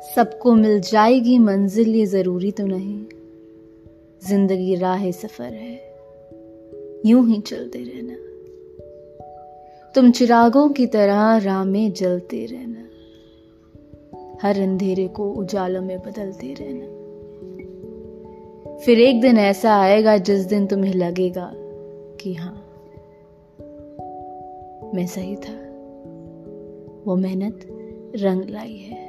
सबको मिल जाएगी मंजिल, ये ज़रूरी तो नहीं। ज़िंदगी राह सफ़र है, यूँ ही चलते रहना। तुम चिरागों की तरह राह में जलते रहना। हर अंधेरे को उजालों में बदलते रहना। फिर एक दिन ऐसा आएगा जिस दिन तुम्हें लगेगा कि हाँ मैं सही था। वो मेहनत रंग लाई है।